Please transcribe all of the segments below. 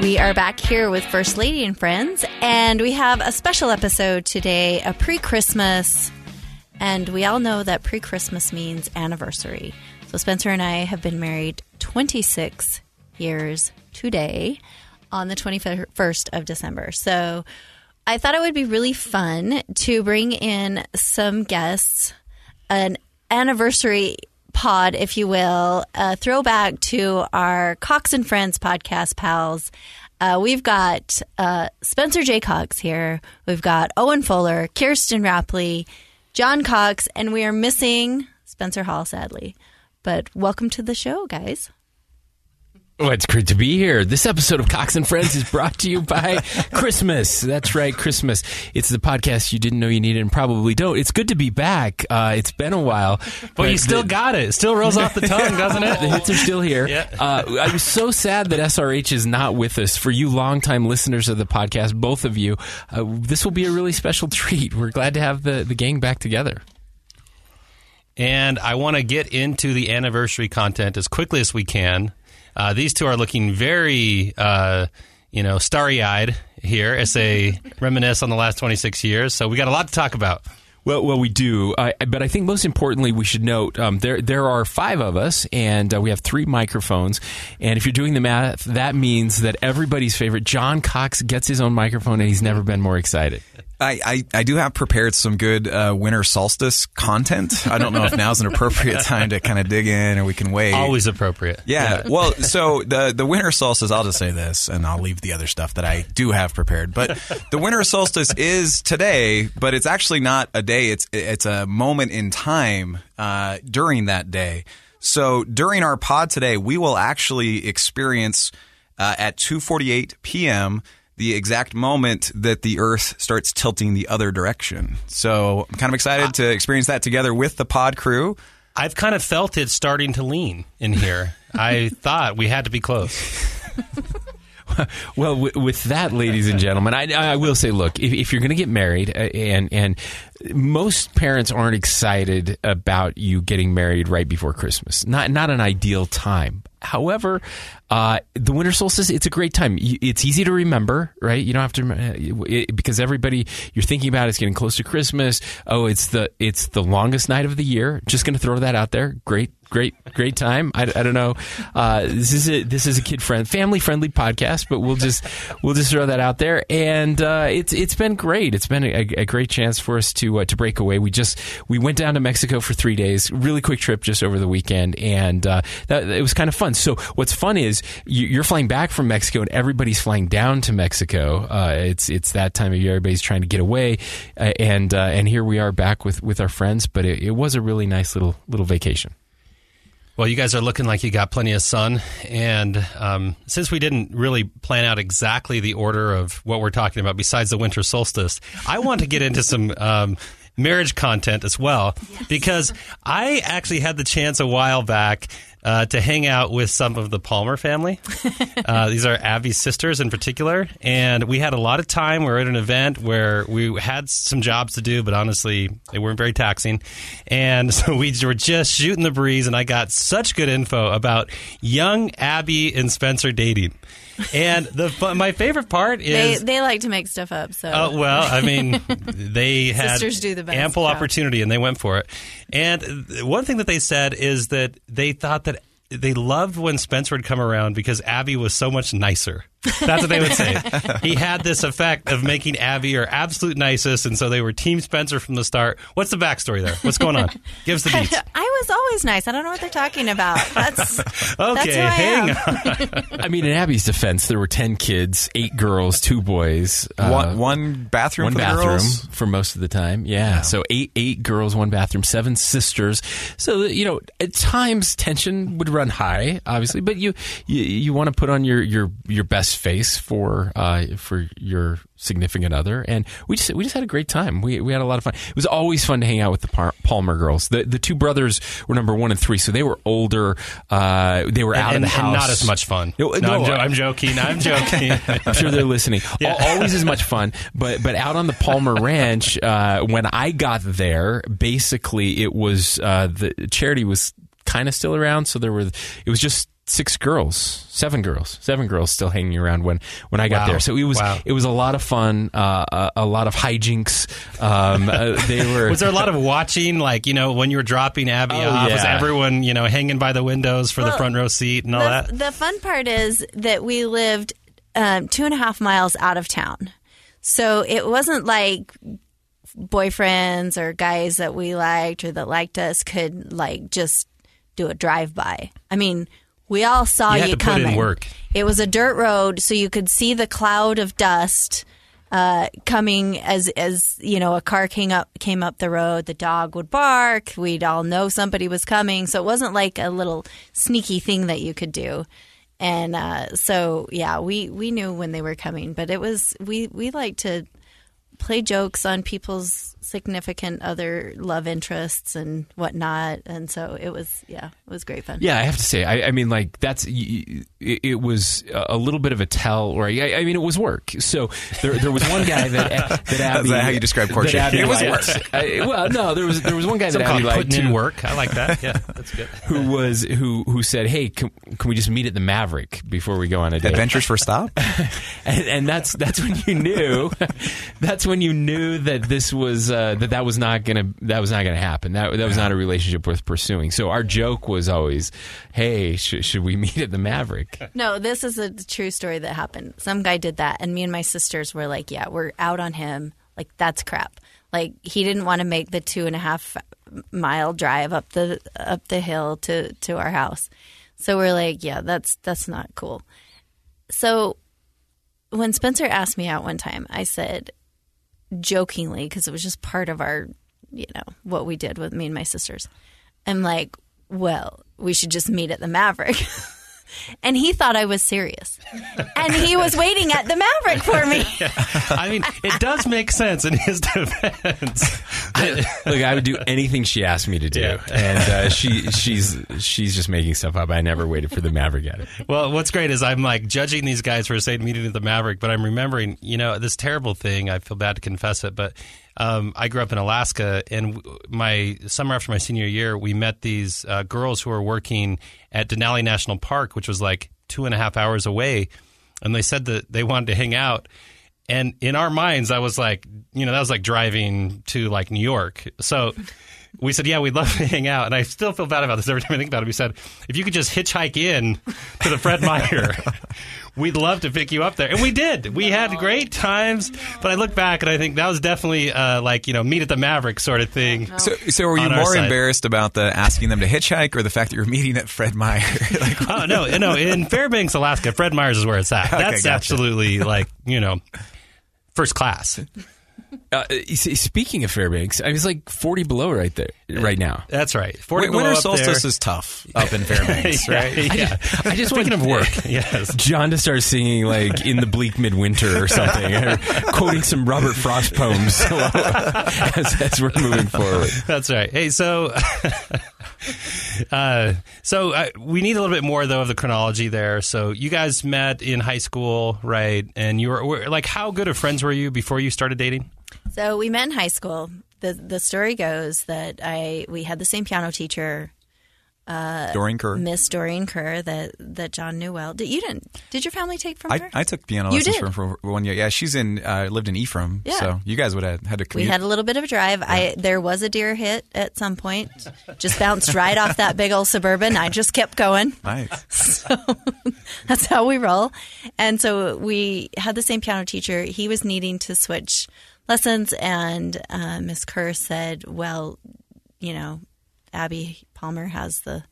We are back here with First Lady and Friends, and we have a special episode today, a pre Christmas. And we all know that pre Christmas means anniversary. So Spencer and I have been married 26 years today on the 21st of December. So I thought it would be really fun to bring in some guests, an anniversary pod, if you will, a throwback to our Cox and Friends podcast pals. Uh, we've got uh, Spencer J. Cox here. We've got Owen Fuller, Kirsten Rappleye, Jon Cox, and we are missing Spencer Hall, sadly. But welcome to the show, guys. Oh, it's great to be here. This episode of Cox and Friends is brought to you by Christmas. That's right, Christmas. It's the podcast you didn't know you needed and probably don't. It's good to be back. Uh, it's been a while, but, you still the, got it. it. Still rolls off the tongue, doesn't it? The hits are still here. Yeah. Uh, I'm so sad that SRH is not with us. For you longtime listeners of the podcast, both of you, uh, this will be a really special treat. We're glad to have the, the gang back together. And I want to get into the anniversary content as quickly as we can. Uh, these two are looking very, uh, you know, starry eyed here as they reminisce on the last 26 years. So we got a lot to talk about. Well, well, we do, uh, but I think most importantly, we should note um, there there are five of us, and uh, we have three microphones. And if you're doing the math, that means that everybody's favorite Jon Cox gets his own microphone, and he's never been more excited. I, I, I, do have prepared some good uh, winter solstice content. I don't know if now's an appropriate time to kind of dig in or we can wait. Always appropriate. Yeah. yeah. Well, so the the winter solstice, I'll just say this and I'll leave the other stuff that I do have prepared. But the winter solstice is today, but it's actually not a day. It's it's a moment in time uh, during that day. So during our pod today, we will actually experience uh, at 2:48 p.m the exact moment that the Earth starts tilting the other direction. So I'm kind of excited to experience that together with the pod crew. I've kind of felt it starting to lean in here. I thought we had to be close. well, w- with that, ladies and gentlemen, I, I will say, look, if, if you're going to get married, uh, and and most parents aren't excited about you getting married right before Christmas. Not not an ideal time. However, uh, the winter solstice, it's a great time. It's easy to remember, right? You don't have to it, because everybody you're thinking about is getting close to Christmas. Oh, it's the it's the longest night of the year. Just going to throw that out there. Great, great, great time. I, I don't know. Uh, this is a this is a kid friend, family friendly podcast, but we'll just we'll just throw that out there. And uh, it's it's been great. It's been a, a great chance for us to uh, to break away. We just we went down to Mexico for three days. Really quick trip just over the weekend, and uh, that it was kind of fun. So what's fun is you're flying back from Mexico, and everybody's flying down to Mexico. Uh, it's it's that time of year. Everybody's trying to get away, uh, and and here we are back with with our friends. But it, it was a really nice little little vacation. Well, you guys are looking like you got plenty of sun. And um, since we didn't really plan out exactly the order of what we're talking about besides the winter solstice, I want to get into some um, marriage content as well because I actually had the chance a while back uh, to hang out with some of the Palmer family. Uh, these are Abby's sisters in particular, and we had a lot of time. We were at an event where we had some jobs to do, but honestly, they weren't very taxing. And so we were just shooting the breeze, and I got such good info about young Abby and Spencer dating. And the my favorite part is they, they like to make stuff up. So, uh, well, I mean, they had the ample job. opportunity and they went for it. And one thing that they said is that they thought that they loved when Spencer would come around because Abby was so much nicer. That's what they would say. he had this effect of making Abby her absolute nicest, and so they were Team Spencer from the start. What's the backstory there? What's going on? Give us the beats. I, I was always nice. I don't know what they're talking about. That's okay. That's hang on. I mean, in Abby's defense, there were ten kids, eight girls, two boys, uh, one, one, bathroom, one for bathroom for most of the time. Yeah. yeah, so eight eight girls, one bathroom, seven sisters. So you know, at times tension would run high, obviously, but you you, you want to put on your your your best face for uh, for your significant other, and we just we just had a great time. We we had a lot of fun. It was always fun to hang out with the Palmer girls. The the two brothers were number one and three, so they were older. Uh, they were and, out and, of the house. not as much fun. No, no, no I'm, jo- I'm, joking. I'm joking. I'm sure they're listening. Yeah. Always as much fun, but but out on the Palmer Ranch, uh, when I got there, basically it was uh, the charity was kind of still around, so there were it was just six girls, seven girls, seven girls still hanging around when when I got Wow. there. So it was Wow. it was a lot of fun, uh, a, a lot of hijinks. Um, uh, they were. Was there a lot of watching, like you know, when you were dropping Abby Oh, off? Was everyone you know hanging by the windows for the front row seat and all the, that? the fun part is that we lived um, two and a half miles out of town. So it wasn't like boyfriends or guys that we liked or that liked us could like just do a drive by. I mean, we all saw You you, had to put in coming. work. It was a dirt road, so you could see the cloud of dust uh, coming as as you know a car came up came up the road. The dog would bark. We'd all know somebody was coming, so it wasn't like a little sneaky thing that you could do. And uh, so yeah, we we knew when they were coming, but it was we we like to play jokes on people's significant other love interests and whatnot, and so it was yeah, it was great fun. Yeah, I have to say, I, I mean, like that's y- y- it, it was a little bit of a tell, or I, I mean, it was work. So there, there was one guy that that Abby. that how you describe courtship? Abby It was liked. I- well, no, there was there was one guy Some that call Abby liked putting in work. I like that. Yeah, that's good. who was who who said, "Hey, can, can we just meet at the Maverik before we go on a date?" Adventures for stop. and, and that's that's when you knew that's when you knew that this was uh, Uh, that that was not gonna that was not gonna happen that that was not a relationship worth pursuing so our joke was always hey sh- should we meet at the Maverik No, this is a true story that happened. Some guy did that, and me and my sisters were like, "Yeah, we're out on him. Like that's crap. Like he didn't want to make the two and a half mile drive up the up the hill to to our house. So we're like, yeah, that's that's not cool. So when Spencer asked me out one time, I said jokingly because it was just part of our, you know, what we did with me and my sisters. I'm like, well, we should just meet at the Maverik. and he thought I was serious. And he was waiting at the Maverik for me. I mean, it does make sense in his defense. look I would do anything she asked me to do Yeah. and uh, she she's she's just making stuff up I never waited for the Maverik at it Well, what's great is I'm like judging these guys for saying meeting at the Maverik, but I'm remembering, you know, this terrible thing. I feel bad to confess it, but um, I grew up in Alaska, and my summer after my senior year, we met these uh, girls who were working at Denali National Park, which was like two and a half hours away, and they said that they wanted to hang out. And in our minds, I was like, you know, that was like driving to like New York. So we said, yeah, we'd love to hang out. And I still feel bad about this every time I think about it. We said, if you could just hitchhike in to the Fred Meyer, we'd love to pick you up there. And we did. We had great times. But I look back and I think that was definitely uh, like, you know, meet at the Maverik sort of thing. So, so were you more side. embarrassed about the asking them to hitchhike or the fact that you're meeting at Fred Meyer? like, Oh, no, no. In Fairbanks, Alaska, Fred Meyer's is where it's at. That's gotcha. absolutely like, you know, first class. Uh, speaking of Fairbanks I was like 40 below right there right now That's right. 40 Win- below winter solstice there. is tough up in Fairbanks, yeah, right? Yeah. I just Speaking want of work, yes. Jon to start singing like in the bleak midwinter or something, or quoting some Robert Frost poems as, as we're moving forward. That's right. Hey, so uh, so uh, we need a little bit more though of the chronology there. So you guys met in high school, right? And you were, were like, how good of friends were you before you started dating? So we met in high school. The the story goes that I we had the same piano teacher, Doreen Kerr. Miss Doreen Kerr, that that Jon knew well. Did you didn't? Did your family take from I, her? I took piano You lessons did? from for one year. Yeah, she's in uh, lived in Ephraim, Yeah. so you guys would have had to we had a little bit of a drive. I there was a deer hit at some point. Just bounced right off that big old suburban. I just kept going. nice. So that's how we roll. And so we had the same piano teacher. He was needing to switch lessons, and uh, Miss Kerr said, "Well, you know, Abby Palmer has the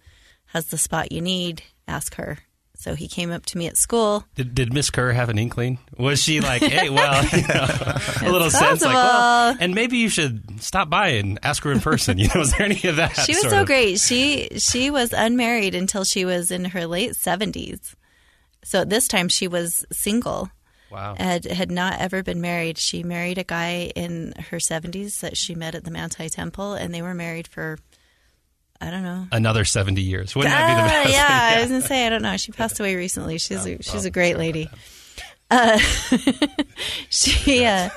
has the spot you need. Ask her." So he came up to me at school. Did, did Miss Kerr have an inkling? Was she like, hey, well, you know, a little sense like, well, and maybe you should stop by and ask her in person. You know, was there any of that? She was so of? great. She she was unmarried until she was in her late seventies. So at this time she was single. Wow. had had not ever been married. She married a guy in her seventies that she met at the Manti Temple, and they were married for I don't know. Another 70 years. Wouldn't that be the Ah, best? yeah, I was gonna say I don't know. She passed away recently. She's a, she's a great lady. Uh, she uh,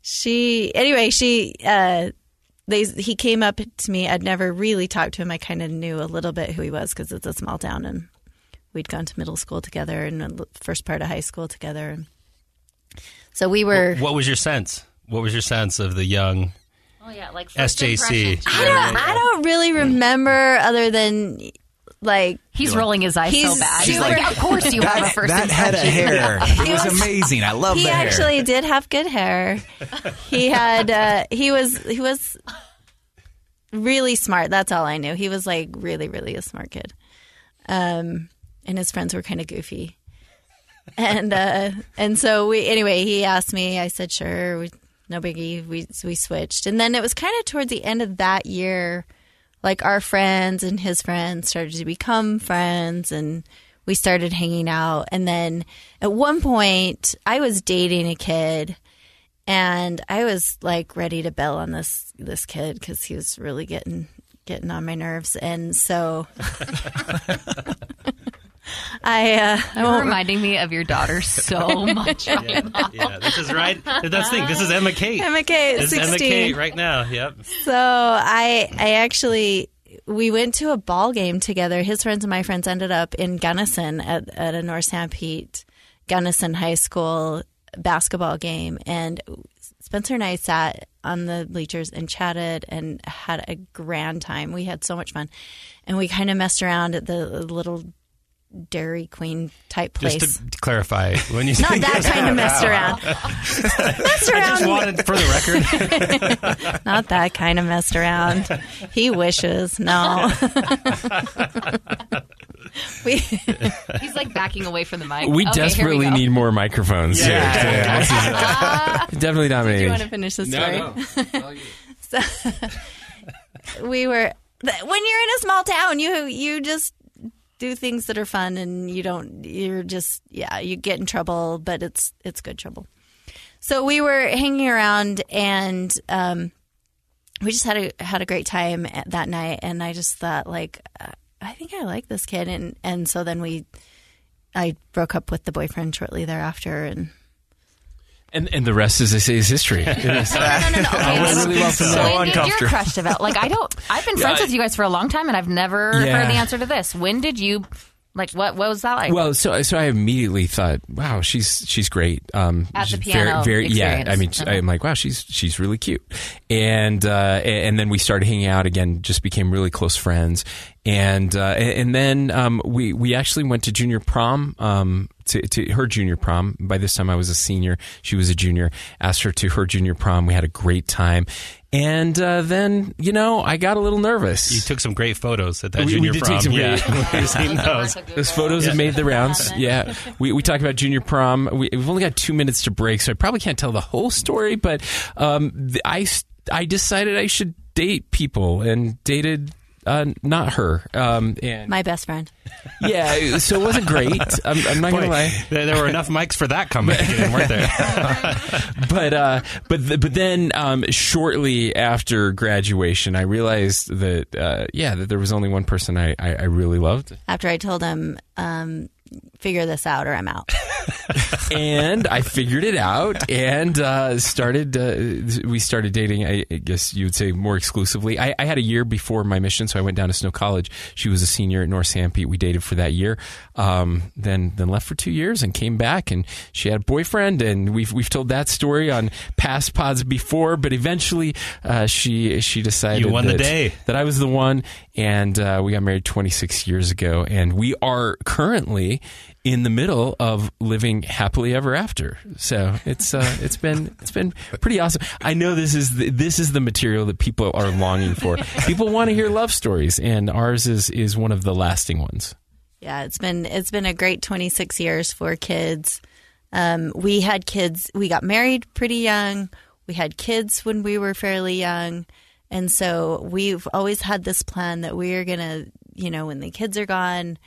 she anyway she uh, they he came up to me. I'd never really talked to him. I kind of knew a little bit who he was because it's a small town, and we'd gone to middle school together and the first part of high school together. So we were. What was your sense? What was your sense of the young Oh yeah, like SJC? I don't. I don't really remember other than like He's rolling his eyes He's so bad. super- He's like, of course you have a That, first that head of hair, it was was- amazing. I love he the hair. actually did have good hair. He had. Uh, he was. He was really smart. That's all I knew. He was like really, really a smart kid. Um, and his friends were kind of goofy. And uh, and so we anyway. He asked me. I said sure. We, no biggie. We we switched, and then it was kind of towards the end of that year. Like our friends and his friends started to become friends, and we started hanging out. And then at one point, I was dating a kid, and I was like ready to bail on this this kid because he was really getting getting on my nerves. And so I uh, You're won't reminding me of your daughter so much. right now. yeah, this is right. That's the thing. This is Emma Kate. Emma Kate, This is Emma Kate right now. Yep. So I I actually we went to a ball game together. His friends and my friends ended up in Gunnison at, at a North Sanpete Gunnison High School basketball game and Spencer and I sat on the bleachers and chatted and had a grand time. We had so much fun. And we kind of messed around at the little Dairy Queen type place. Just to clarify, when you Not that kind of messed around. messed I just wanted for the record. Not that kind of messed around. He wishes. No. we, He's like backing away from the mic. We Okay, desperately go. need more microphones here. Yeah. This is, uh, definitely do dominating. you want to finish the story? No. We were when you're in a small town, you you just do things that are fun, and you don't. You're just yeah. You get in trouble, but it's it's good trouble. So we were hanging around, and um, we just had a had a great time that night. And I just thought, like, uh, I think I like this kid, and and so then we, I broke up with the boyfriend shortly thereafter, and And, and the rest, as I say, is history. It is. No, no, no. Okay, went really well from so there. when did your uncomfortable. crush develop? Like, I don't. I've been friends Yeah, with you guys for a long time, and I've never Yeah. heard the answer to this. When did you? Like, what? What was that like? Well, so so I immediately thought, wow, she's she's great. Um, At the she's piano very, very yeah. experience. I mean, Uh-huh. I'm like, wow, she's she's really cute, and uh, and then we started hanging out again. Just became really close friends, and uh, and then um, we we actually went to junior prom. Um, to, to her junior prom. By this time, I was a senior. She was a junior. Asked her to her junior prom. We had a great time, and uh, then you know I got a little nervous. You took some great photos at that We- we junior did prom. take some yeah, great- We've seen those. Those photos have made the rounds. Yeah, we we talked about junior prom. We, we've only got two minutes to break, so I probably can't tell the whole story. But um, the, I s- I decided I should date people and dated. Uh, not her. Um, and my best friend. yeah, so it wasn't great. I'm, I'm not Boy, gonna lie. there, there were enough mics for that comeback again, weren't there? but uh, but th- but then um, shortly after graduation, I realized that uh, yeah, that there was only one person I, I, I really loved, After I told him, um, figure this out or I'm out. And I figured it out and uh, started. Uh, we started dating. I guess you would say more exclusively. I, I had a year before my mission, so I went down to Snow College. She was a senior at North Sanpete. We dated for that year. Um, then then left for two years and came back, and she had a boyfriend. And we've we've told that story on past pods before, but eventually uh, she she decided You won the that, day. that I was the one, and uh, we got married 26 years ago, and we are currently in the middle of living happily ever after. So it's uh, it's been it's been pretty awesome. I know this is the, this is the material that people are longing for. People want to hear love stories, and ours is is one of the lasting ones. Yeah, it's been it's been a great 26 years for kids. Um, we had kids. We got married pretty young. We had kids when we were fairly young, and so we've always had this plan that we are gonna, you know, when the kids are gone,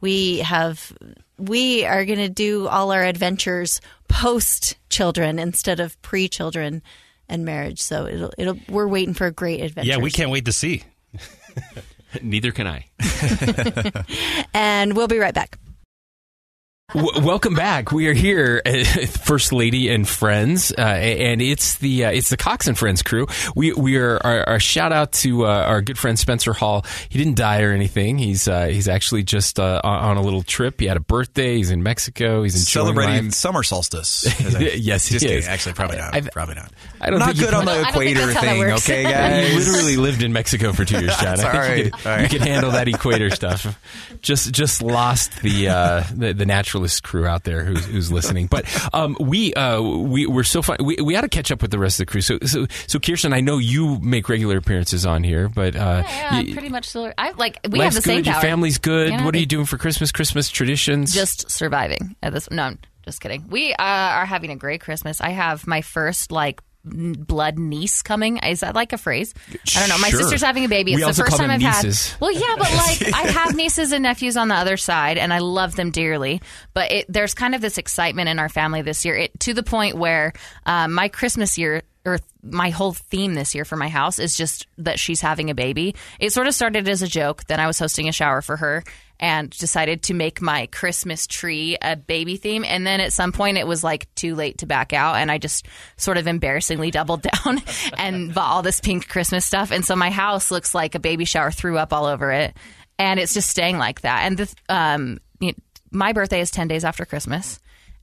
we have we are gonna do all our adventures post children instead of pre children and marriage. So it'll it'll we're waiting for a great adventure. yeah, we can't wait to see. Neither can I. And we'll be right back. W- welcome back. We are here, uh, First Lady and friends, uh, and it's the uh, it's the Cox and Friends crew. We we are our, our shout out to uh, our good friend Spencer Hall. He didn't die or anything. He's uh, he's actually just uh, on on a little trip. He had a birthday. He's in Mexico. He's enjoying Celebrating life. summer solstice. Yes, he Just kidding. is. Actually, probably not. I've- probably not. I don't not think good on the I equator that's how that thing. works. Okay, You guys. literally lived in Mexico for two years, Jon. That's I think all you, right. could, All right. you could handle that equator stuff. Just just lost the uh, the, the crew out there who's, who's listening. But um, we uh, we we're so fun. We, we had to catch up with the rest of the crew. So so so Kirsten, I know you make regular appearances on here, but uh, Yeah, I'm pretty much still. I like we have the same good. Your family's good. You know, what are you doing for Christmas? Christmas traditions? Just surviving at this. No, I'm just kidding. We uh, are having a great Christmas. I have my first like blood niece coming. Is that like a phrase? I don't know. My Sure. sister's having a baby. We It's also the first time I've nieces. had. Well, yeah, but like I have nieces and nephews on the other side, and I love them dearly. But it, there's kind of this excitement in our family this year, it, to the point where uh, my Christmas year or my whole theme this year for my house is just that she's having a baby. It sort of started as a joke. Then I was hosting a shower for her and decided to make my Christmas tree a baby theme. And then at some point it was like too late to back out. And I just sort of embarrassingly doubled down and bought all this pink Christmas stuff. And so my house looks like a baby shower threw up all over it. And it's just staying like that. And the, um, you know, my birthday is 10 days after Christmas.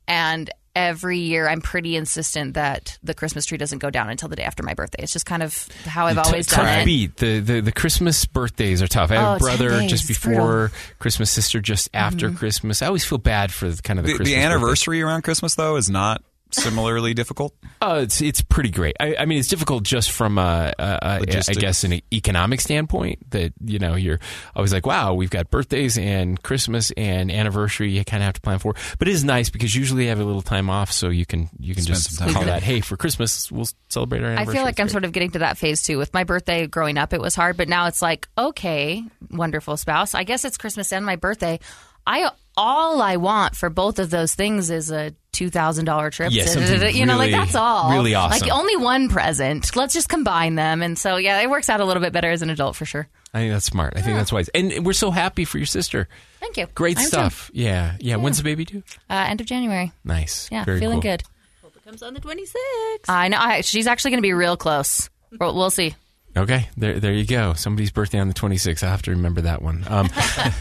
And every year I'm pretty insistent that the Christmas tree doesn't go down until the day after my birthday. It's just kind of how I've always tough done it. beat. The, the the Christmas birthdays are tough. I have Oh, a brother days. just before Christmas, sister just after Mm-hmm. Christmas. I always feel bad for the kind of the, The, Christmas the birthday. anniversary around Christmas, though, is not similarly difficult. Uh, it's it's pretty great. I, I mean, it's difficult just from a, a, a I guess an economic standpoint. That you know you're always like, wow, we've got birthdays and Christmas and anniversary. You kind of have to plan for. But it is nice because usually you have a little time off, so you can you can Spend just call that. Hey, for Christmas we'll celebrate our I feel like It's I'm great. sort of getting to that phase too. With my birthday growing up, it was hard, but now it's like, okay, wonderful spouse. I guess it's Christmas and my birthday. I all I want for both of those things is a two thousand dollar trip. Yeah, something you know, like really- that's all. really awesome. Like only one present. Let's just combine them, and so yeah, it works out a little bit better as an adult for sure. I think that's smart. I think that's wise. And we're so happy for your sister. Thank you. Great I am too. stuff. Yeah. yeah, When's the baby due? Uh, end of January. Nice. Yeah, Very feeling cool. good. Hope it comes on the 26th. I know. I, she's actually going to be real close. We'll, we'll see. Okay, there, there you go. Somebody's birthday on the 26th. I have to remember that one. Um,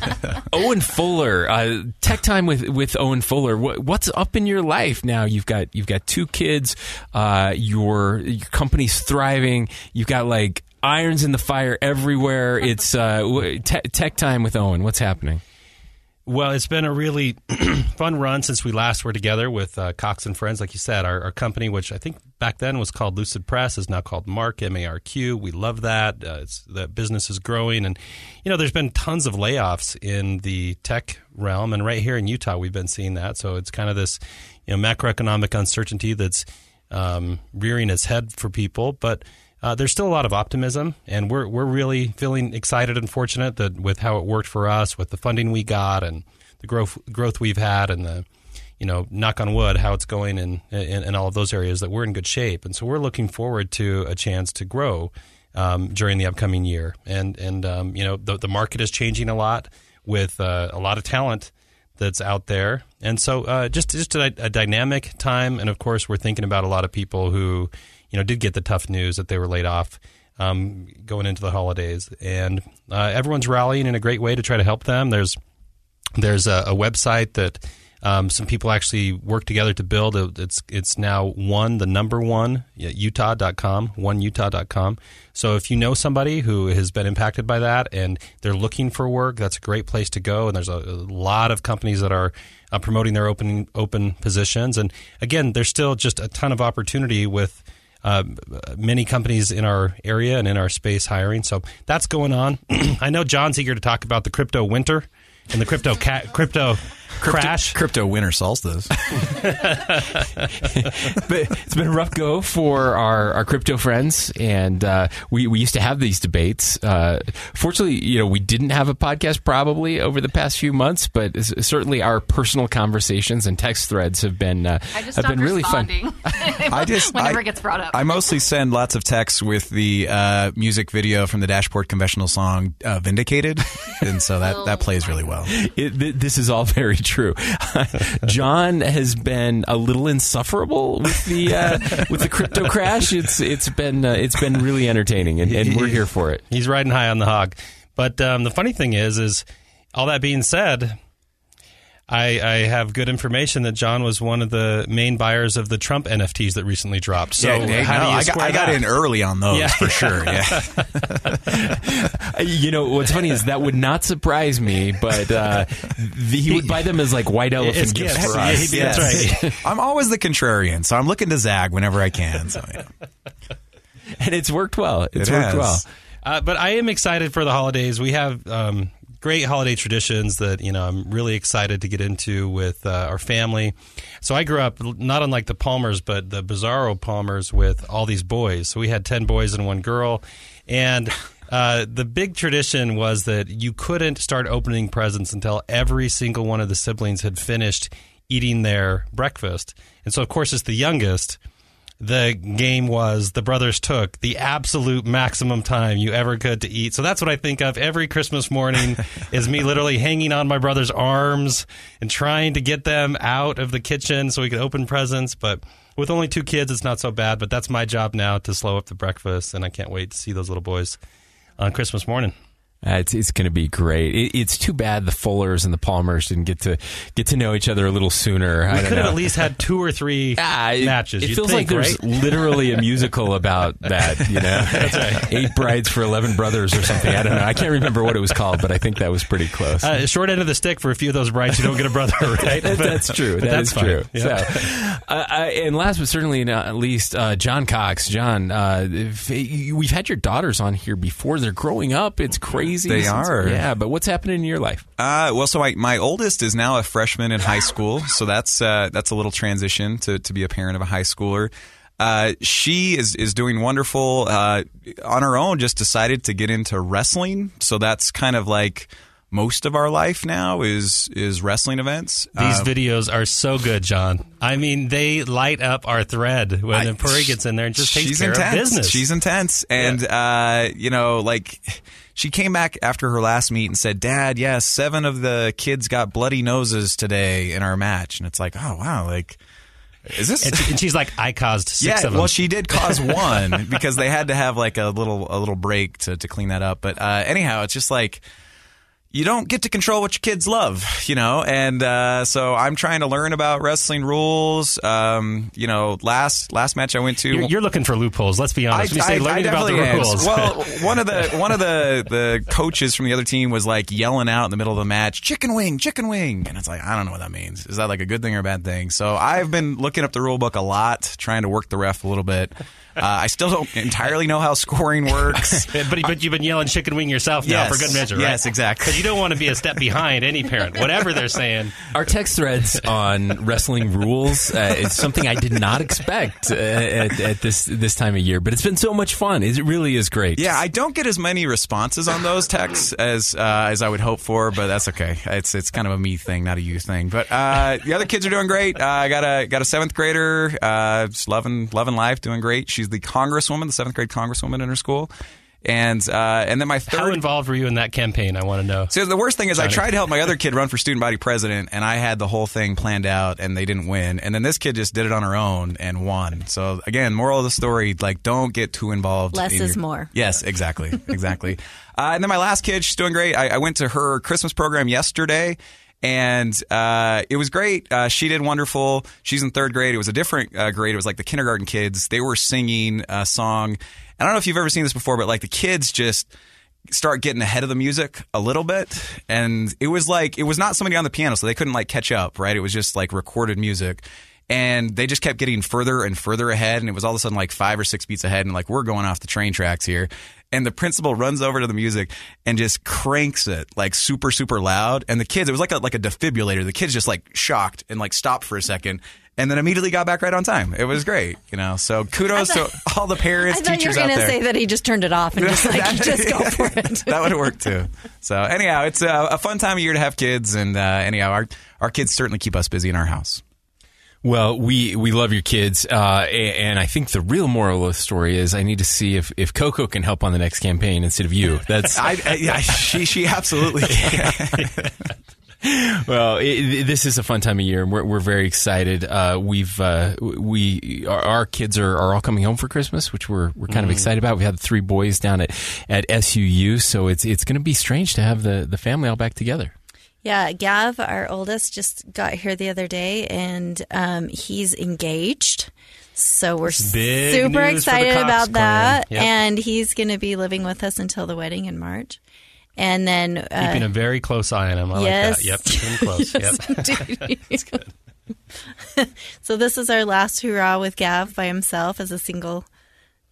Owen Fuller, uh, tech time with, with Owen Fuller. What, what's up in your life now? You've got you've got two kids. Uh, your your company's thriving. You've got like irons in the fire everywhere. It's uh, te- tech time with Owen. What's happening? Well, it's been a really fun run since we last were together with uh, Cox and Friends. Like you said, our, our company, which I think back then was called Lucid Press, is now called Marq M A R Q. We love that. Uh, the business is growing, and you know, there's been tons of layoffs in the tech realm, and right here in Utah, we've been seeing that. So it's kind of this, you know, macroeconomic uncertainty that's um, rearing its head for people, but. Uh, there's still a lot of optimism, and we're we're really feeling excited and fortunate that with how it worked for us, with the funding we got, and the growth growth we've had, and the you know knock on wood how it's going in in, in all of those areas that we're in good shape, and so we're looking forward to a chance to grow um, during the upcoming year, and and um, you know the the market is changing a lot with uh, a lot of talent that's out there, and so uh, just just a, a dynamic time, and of course we're thinking about a lot of people who you know did get the tough news that they were laid off um, going into the holidays, and uh, everyone's rallying in a great way to try to help them. There's there's a, a website that um, some people actually work together to build. It's it's now one the number one Utah.com one Utah.com. So if you know somebody who has been impacted by that and they're looking for work, that's a great place to go. And there's a, a lot of companies that are uh, promoting their open open positions. And again, there's still just a ton of opportunity with. Uh, many companies in our area and in our space hiring, so that's going on. I know Jon's eager to talk about the crypto winter and the crypto ca- crypto crash. Crypto winter solstice. but it's been a rough go for our, our crypto friends, and uh, we we used to have these debates. Uh, fortunately, you know, we didn't have a podcast probably over the past few months, but certainly our personal conversations and text threads have been uh, I just have been really fun. I just whenever I, it gets brought up. I mostly send lots of texts with the uh, music video from the Dashboard Confessional song uh, "Vindicated," and so that that plays really well. It, th- this is all very very true. Jon has been a little insufferable with the uh, with the crypto crash. It's it's been uh, it's been really entertaining, and, and we're here for it. He's riding high on the hog. But um, the funny thing is, is all that being said, I, I have good information that Jon was one of the main buyers of the Trump NFTs that recently dropped. So Yeah, how no, do you I, got, square I got in early on those Yeah. for sure. Yeah. You know what's funny is that would not surprise me, but uh, the, he would buy them as like white elephant It's gifts gifts. for Yeah, us. he- that's right. I'm always the contrarian, so I'm looking to zag whenever I can. So yeah. and it's worked well. It's It worked has. well. Uh, but I am excited for the holidays. We have um, great holiday traditions that you know I'm really excited to get into with uh, our family. So I grew up not unlike the Palmers, but the Bizarro Palmers with all these boys. So we had ten boys and one girl, and. Uh, the big tradition was that you couldn't start opening presents until every single one of the siblings had finished eating their breakfast. And so, of course, it's the youngest, the game was the brothers took the absolute maximum time you ever could to eat. So that's what I think of every Christmas morning is me literally hanging on my brother's arms and trying to get them out of the kitchen so we could open presents. But with only two kids, it's not so bad. But that's my job now to slow up the breakfast, and I can't wait to see those little boys on Christmas morning. Uh, it's it's going to be great. It, it's too bad the Fullers and the Palmers didn't get to get to know each other a little sooner. I We could have at least had two or three Ah, it, matches. It feels think, like there's right? literally a musical about that. You know, eight brides for eleven brothers or something. I don't know. I can't remember what it was called, but I think that was pretty close. Uh, short end of the stick for a few of those brides who don't get a brother, right? But- that's true. That that's is fine. true. Yeah. So, uh, uh, and last but certainly not least, uh, Jon Cox. Jon, uh, if- we've had your daughters on here before. They're growing up. It's crazy. They Since- are. Yeah, but what's happening in your life? Uh, well, so my, my oldest is now a freshman in high school, so that's uh, that's a little transition to, to be a parent of a high schooler. Uh, she is is doing wonderful uh, on her own. Just decided to get into wrestling, so that's kind of like most of our life now is is wrestling events. These Uh, videos are so good, Jon. I mean, they light up our thread when I- Puri gets in there and just takes she's care intense. of business. She's intense, and uh, you know, like she came back after her last meet and said, "Dad, yes, seven of the kids got bloody noses today in our match," and it's like, oh wow, like is this? and she's like, I caused six yeah, of them. well, she did cause one because they had to have like a little a little break to to clean that up. But uh, anyhow, it's just like you don't get to control what your kids love, you know. And uh, so I'm trying to learn about wrestling rules. Um, you know, last last match I went to, you're, you're looking for loopholes. Let's be honest. When you say learning about the definitely am. rules. Well, one of the one of the the coaches from the other team was like yelling out in the middle of the match, "Chicken wing, chicken wing," and it's like I don't know what that means. Is that like a good thing or a bad thing? So I've been looking up the rule book a lot, trying to work the ref a little bit. Uh, I still don't entirely know how scoring works. but, but you've been yelling chicken wing yourself now Yes. for good measure, right? Yes, exactly. Because you don't want to be a step behind any parent, whatever they're saying. Our text threads on wrestling rules uh, is something I did not expect uh, at, at this this time of year, but it's been so much fun. It really is great. Yeah, I don't get as many responses on those texts as uh, as I would hope for, but that's okay. It's it's kind of a me thing, not a you thing. But uh, the other kids are doing great. Uh, I got a got a seventh grader, uh, just loving loving life, doing great. She's the congresswoman, the seventh grade congresswoman in her school, and uh, and then my How third. involved were you in that campaign? I want to know. So the worst thing is, I tried to help my other kid run for student body president, and I had the whole thing planned out, and they didn't win. And then this kid just did it on her own and won. So again, moral of the story: like, don't get too involved. Less in is your- more. Yes, exactly, exactly. uh, and then my last kid, she's doing great. I, I went to her Christmas program yesterday. And uh, it was great. Uh, she did wonderful. She's in third grade. It was a different uh, grade. It was like the kindergarten kids. They were singing a song. I don't know if you've ever seen this before, but like the kids just start getting ahead of the music a little bit. And it was like it was not somebody on the piano so they couldn't like catch up right? It was just like recorded music. And they just kept getting further and further ahead and it was all of a sudden like five or six beats ahead and like we're going off the train tracks here. And the principal runs over to the music and just cranks it like super super loud. And the kids it was like a like a defibrillator. The kids just like shocked and like stopped for a second and then immediately got back right on time it was great you know so kudos to all the parents, I parents thought you were teachers going out to there say that he just turned it off and just like just go for it. that would work too. So anyhow, it's a, a fun time of year to have kids, and uh, anyhow, our our kids certainly keep us busy in our house. Well, we we love your kids, uh, a- and I think the real moral of the story is I need to see if, if Coco can help on the next campaign instead of you. That's I, I yeah, she she absolutely can. well, it, this is a fun time of year, and we're, we're very excited. Uh, we've uh, we our, our kids are, are all coming home for Christmas, which we're we're kind of excited about. We had three boys down at at SUU, so it's it's going to be strange to have the the family all back together. Yeah, Gav, our oldest, just got here the other day, and um, he's engaged. So we're Big super news for the excited about that. Yep. and he's going to be living with us until the wedding in March. And then, uh, Keeping a very close eye on him. I yes. like that. Yep, keeping close. yep. Yes, indeed. so this is our last hurrah with Gav by himself as a single,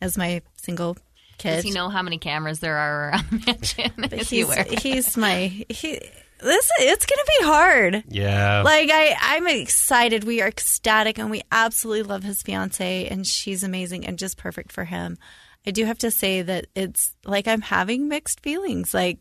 as my single kid. Does he know how many cameras there are around the mansion? Is he he's, he's my he. This it's gonna be hard. Yeah. Like I, I'm excited. We are ecstatic, and we absolutely love his fiance, and she's amazing and just perfect for him. I do have to say that it's like I'm having mixed feelings. Like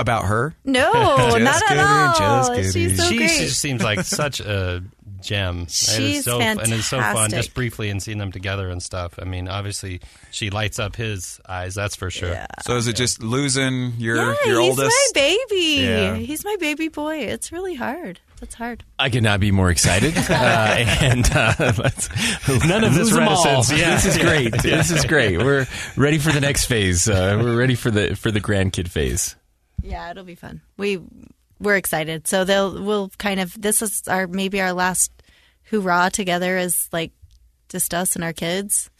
About her? no, not at kidding, all. just kidding. She's so she great. just seems like such a gem. And She's it's so, And it's so fun just briefly and seeing them together and stuff. I mean, obviously, she lights up his eyes, that's for sure. Yeah. So is it just losing your yeah, your he's oldest? my baby. Yeah. He's my baby boy. It's really hard. That's hard. I could not be more excited, uh, and uh, None of this lose reticence. Yeah. This is great. This is great. We're ready for the next phase. Uh, we're ready for the for the grandkid phase. Yeah, it'll be fun. We we're excited. So they'll we'll kind of this is our maybe our last hoorah together is like just us and our kids.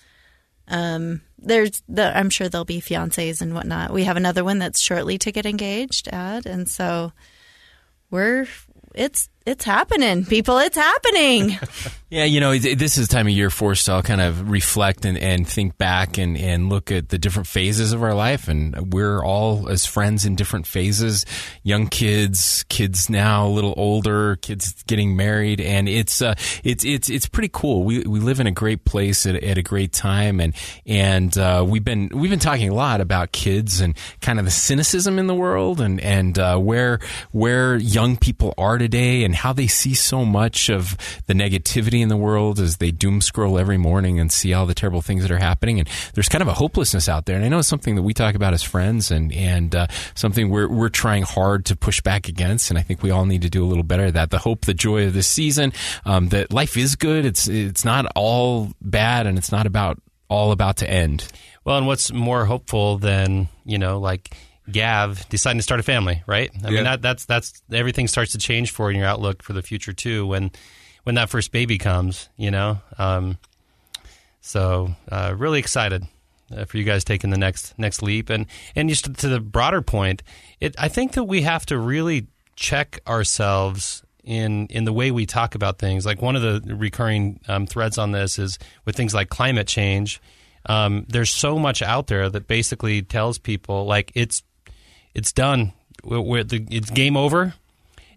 Um, there's the I'm sure there'll be fiancés and whatnot. We have another one that's shortly to get engaged at, and so we're it's it's happening, people. It's happening. Yeah, you know, this is time of year for us to all kind of reflect and, and think back and, and look at the different phases of our life. And we're all as friends in different phases young kids, kids now a little older, kids getting married. And it's, uh, it's, it's, it's pretty cool. We, we live in a great place at, at a great time. And, and, uh, we've been, we've been talking a lot about kids and kind of the cynicism in the world and, and, uh, where, where young people are today and how they see so much of the negativity in the world as they doom scroll every morning and see all the terrible things that are happening. And there's kind of a hopelessness out there. And I know it's something that we talk about as friends and, and uh, something we're, we're trying hard to push back against. And I think we all need to do a little better at that. The hope, the joy of this season, um, that life is good. It's, it's not all bad and it's not about all about to end. Well, and what's more hopeful than, you know, like Gav deciding to start a family, right? I Yeah. mean, that, that's, that's, everything starts to change for you in your outlook for the future too when, when that first baby comes, you know? Um, so, uh, really excited uh, for you guys taking the next, next leap. And, and just to the broader point, it, I think that we have to really check ourselves in in the way we talk about things. Like one of the recurring um, threads on this is with things like climate change. Um, there's so much out there that basically tells people like it's it's done. We're, we're- the, it's game over,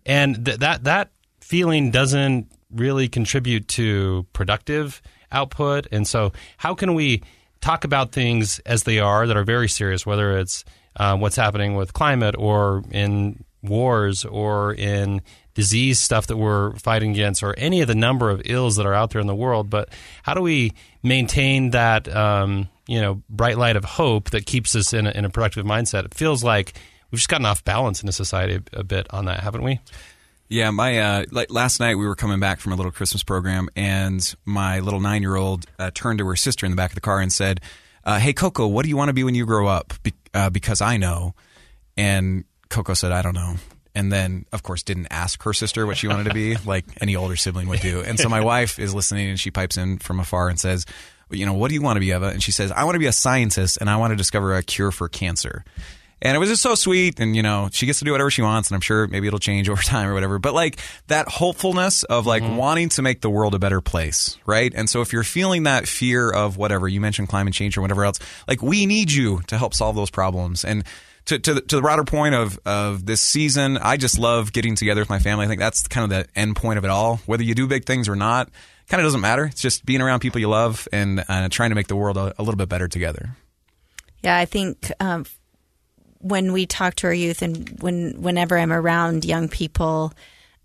and th- that that feeling doesn't really contribute to productive output. And so, how can we talk about things as they are that are very serious, whether it's uh, what's happening with climate or in wars or in disease stuff that we're fighting against or any of the number of ills that are out there in the world but how do we maintain that um, you know bright light of hope that keeps us in a, in a productive mindset it feels like we've just gotten off balance in a society a, bit on that haven't we Yeah, my uh, like last night we were coming back from a little Christmas program, and my little nine year old uh, turned to her sister in the back of the car and said, uh, "Hey Coco, what do you want to be when you grow up? Be- uh, because I know." And Coco said, "I don't know." And then, of course, didn't ask her sister what she wanted to be, like any older sibling would do. And so my wife is listening, and she pipes in from afar and says, "You know, what do you want to be, Eva?" And she says, "I want to be a scientist, and I want to discover a cure for cancer." And it was just so sweet. And, you know, she gets to do whatever she wants. And I'm sure maybe it'll change over time or whatever. But like that hopefulness of like mm-hmm. wanting to make the world a better place. Right. And so if you're feeling that fear of whatever, you mentioned climate change or whatever else, like we need you to help solve those problems. And to, to, the, to the broader point of, of this season, I just love getting together with my family. I think that's kind of the end point of it all. Whether you do big things or not, kind of doesn't matter. It's just being around people you love and uh, trying to make the world a, a little bit better together. Yeah, I think um, when we talk to our youth and when whenever I'm around young people,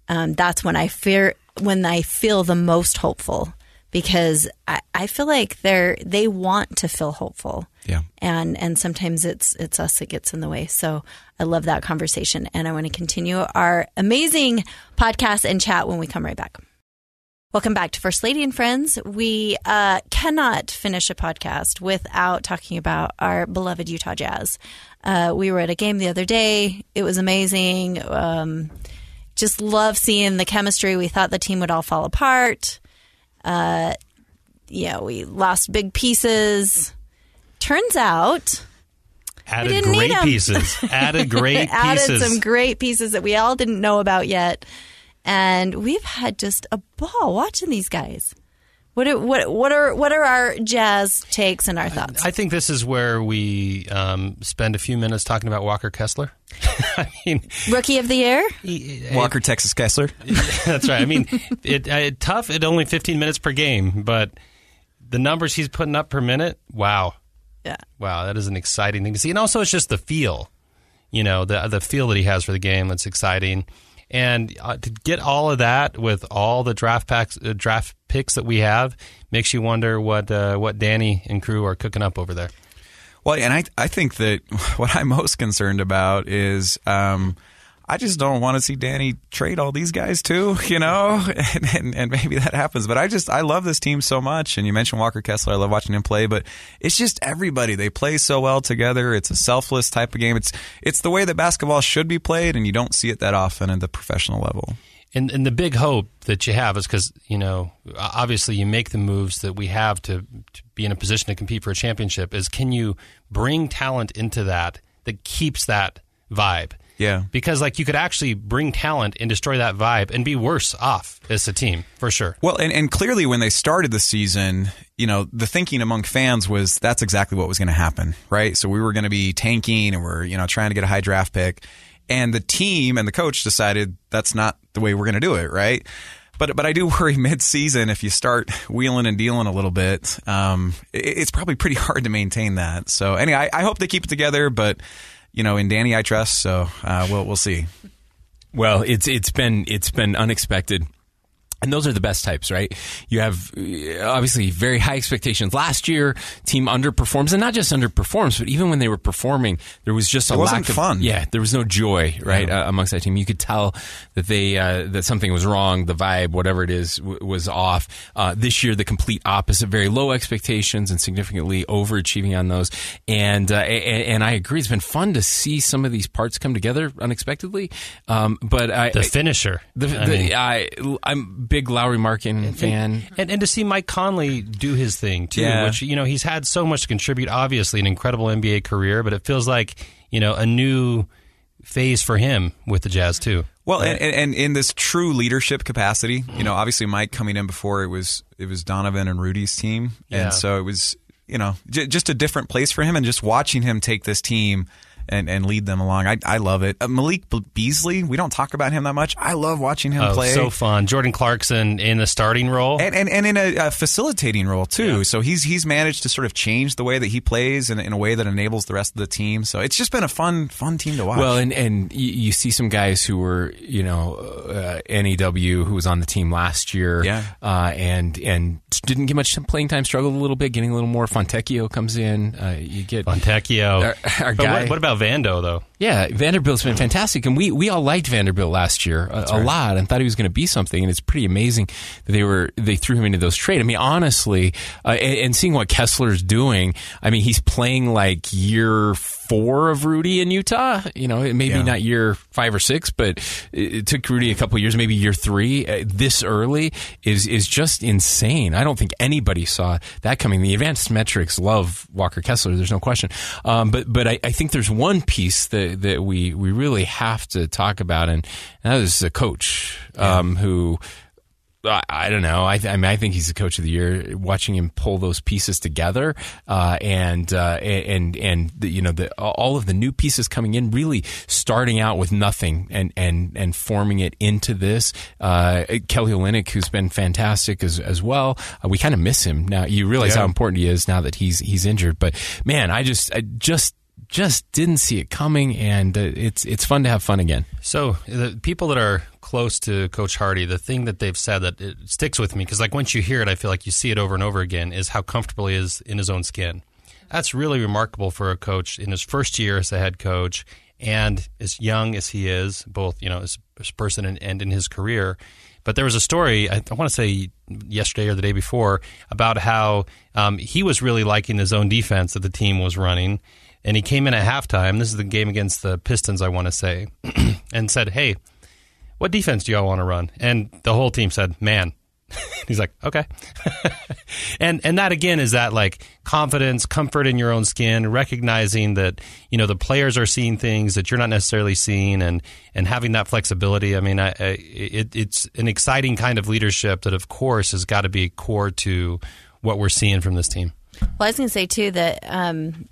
um, that's when I fear when I feel the most hopeful because I, I feel like they're they want to feel hopeful. Yeah. And and sometimes it's it's us that gets in the way. So I love that conversation and I want to continue our amazing podcast and chat when we come right back. Welcome back to First Lady and Friends. We uh, cannot finish a podcast without talking about our beloved Utah Jazz. Uh, we were at a game the other day. It was amazing. Um, just love seeing the chemistry. We thought the team would all fall apart. Uh, yeah, we lost big pieces. Turns out Added didn't need pieces. Added great added pieces. Added some great pieces that we all didn't know about yet, and we've had just a ball watching these guys. What are, what what are what are our jazz takes and our thoughts? I think this is where we um, spend a few minutes talking about Walker Kessler. I mean, Rookie of the year. Walker, Texas Kessler. that's right. I mean, it, uh, tough at only 15 minutes per game, but the numbers he's putting up per minute, wow. Yeah. Wow, that is an exciting thing to see. And also, it's just the feel, you know, the the feel that he has for the game that's exciting. And uh, to get all of that with all the draft packs, uh, draft picks that we have, makes you wonder what uh, what Danny and crew are cooking up over there. Well, and I I think that what I'm most concerned about is um, I just don't want to see Danny trade all these guys too, you know, and, and and maybe that happens. But I just I love this team so much. And you mentioned Walker Kessler, I love watching him play. But it's just everybody they play so well together. It's a selfless type of game. It's it's the way that basketball should be played, and you don't see it that often at the professional level. And, and the big hope that you have is because you know obviously you make the moves that we have to, to be in a position to compete for a championship. Is can you bring talent into that that keeps that vibe? Yeah. Because like you could actually bring talent and destroy that vibe and be worse off as a team for sure. Well, and, and clearly when they started the season, you know, the thinking among fans was that's exactly what was going to happen, right? So we were going to be tanking and we're, you know, trying to get a high draft pick. And the team and the coach decided that's not the way we're going to do it, right? But but I do worry mid-season if you start wheeling and dealing a little bit, um, it, it's probably pretty hard to maintain that. So anyway, I, I hope they keep it together. But you know, in Danny I trust, so uh, we'll we'll see. Well, it's it's been it's been unexpected. And those are the best types, right? You have uh, obviously very high expectations. Last year, team underperforms, and not just underperforms, but even when they were performing, there was just a It wasn't lack of fun. Yeah, there was no joy, right, uh, amongst that team. You could tell that they uh, that something was wrong. The vibe, whatever it is, w- was off. Uh, this year, the complete opposite. Very low expectations and significantly overachieving on those. And uh, and, and I agree, it's been fun to see some of these parts come together unexpectedly. Um, but I, The finisher. the, I the, mean- I, I'm big Lauri Markkanen fan. And, and to see Mike Conley do his thing too, Yeah. which you know he's had so much to contribute. Obviously, an incredible NBA career, but it feels like you know a new phase for him with the Jazz too. Well, and, and, and in this true leadership capacity, you know, obviously Mike coming in before it was it was Donovan and Rudy's team, Yeah. and so it was you know j- just a different place for him, and just watching him take this team. And, and lead them along. I, I love it. Uh, Malik Beasley, we don't talk about him that much. I love watching him Oh, play. so fun! Jordan Clarkson in the starting role. and, and, and in a, a facilitating role too. So he's he's managed to sort of change the way that he plays in, in a way that enables the rest of the team. So it's just been a fun fun team to watch. Well, and and you, you see some guys who were you know uh, NAW who was on the team last year, Yeah. uh, and and didn't get much playing time, struggled a little bit, getting a little more. Fontecchio comes in, uh, you get Fontecchio. Our- our But guy- what, what about Vando though? Yeah, Vanderbilt's been fantastic, and we, we all liked Vanderbilt last year a, a lot, and thought he was going to be something. And it's pretty amazing that they were they threw him into those trade. I mean, honestly, uh, and, and seeing what Kessler's doing, I mean, he's playing like year four of Rudy in Utah. You know, maybe Yeah. not year five or six, but it, it took Rudy a couple years, maybe year three. Uh, this early is is just insane. I don't think anybody saw that coming. The advanced metrics love Walker Kessler. There's no question. Um, but but I, I think there's one piece that that we we really have to talk about, and, and that is the coach um, who. I, I don't know. I, th- I mean, I think he's the coach of the year. Watching him pull those pieces together, uh, and uh, and and the, you know the all of the new pieces coming in, really starting out with nothing and and and forming it into this. Uh, Kelly Olynyk, who's been fantastic as as well. Uh, we kind of miss him now. You realize Yeah. how important he is now that he's he's injured. But man, I just I just just didn't see it coming, and uh, it's it's fun to have fun again. So the people that are close to Coach Hardy, the thing that they've said that it sticks with me because like once you hear it, I feel like you see it over and over again is how comfortable he is in his own skin. That's really remarkable for a coach in his first year as a head coach and as young as he is, both you know as a person and, and in his career. But there was a story I, I want to say yesterday or the day before about how um, he was really liking his own defense that the team was running, and he came in at halftime. This is the game against the Pistons, I want to say, and said, "Hey, what defense do y'all want to run?" And the whole team said, "Man." He's like, okay, and and that again is that like confidence, comfort in your own skin, recognizing that you know the players are seeing things that you're not necessarily seeing, and and having that flexibility. I mean, I, I, it, it's an exciting kind of leadership that, of course, has got to be core to what we're seeing from this team. Well, I was going to say too that um,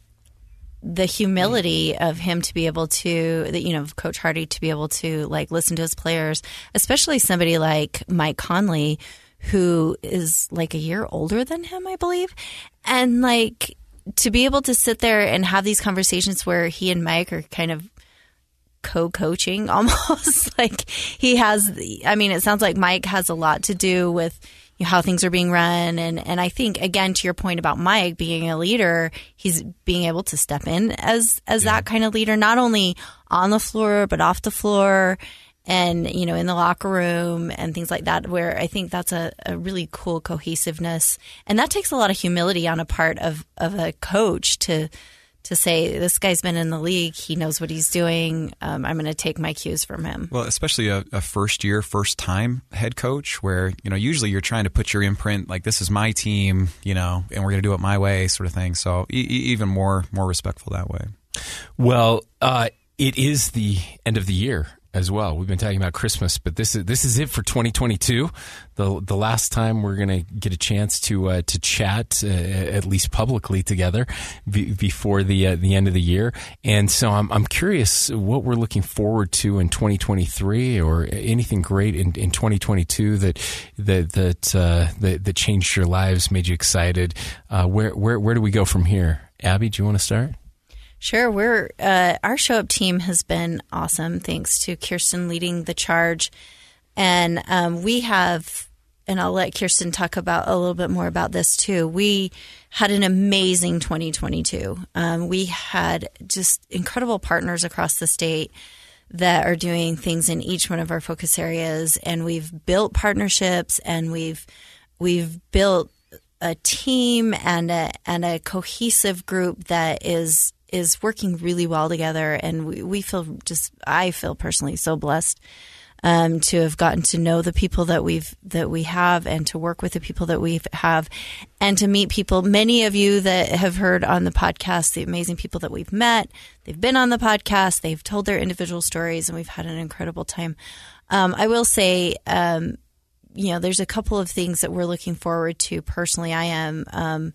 the humility of him to be able to, you know, Coach Hardy to be able to like listen to his players, especially somebody like Mike Conley, who is like a year older than him, I believe, and like to be able to sit there and have these conversations where he and Mike are kind of co-coaching almost like he has i mean it sounds like mike has a lot to do with how things are being run and and i think again to your point about mike being a leader he's being able to step in as as yeah. that kind of leader not only on the floor but off the floor and you know in the locker room and things like that where i think that's a, a really cool cohesiveness and that takes a lot of humility on a part of of a coach to to say this guy's been in the league, he knows what he's doing. Um, I'm going to take my cues from him. Well, especially a, a, first year, first time head coach, where you know usually you're trying to put your imprint, like this is my team, you know, and we're going to do it my way, sort of thing. So e- even more more respectful that way. Well, uh, it is the end of the year as well. We've been talking about Christmas, but this is this is it for 2022. The the last time we're going to get a chance to uh, to chat uh, at least publicly together b- before the uh, the end of the year. And so I'm I'm curious what we're looking forward to in 2023 or anything great in, in 2022 that that that, uh, that that changed your lives, made you excited. Uh, where where where do we go from here? Abby, do you want to start? Sure, we're uh, our show up team has been awesome. Thanks to Kirsten leading the charge, and um, we have, and I'll let Kirsten talk about a little bit more about this too. We had an amazing 2022. Um, we had just incredible partners across the state that are doing things in each one of our focus areas, and we've built partnerships, and we've we've built a team and a and a cohesive group that is is working really well together, and we, we feel just I feel personally so blessed um, to have gotten to know the people that we've that we have, and to work with the people that we have, and to meet people. Many of you that have heard on the podcast, the amazing people that we've met, they've been on the podcast, they've told their individual stories, and we've had an incredible time. Um, I will say. Um, you know, there's a couple of things that we're looking forward to. Personally, I am um,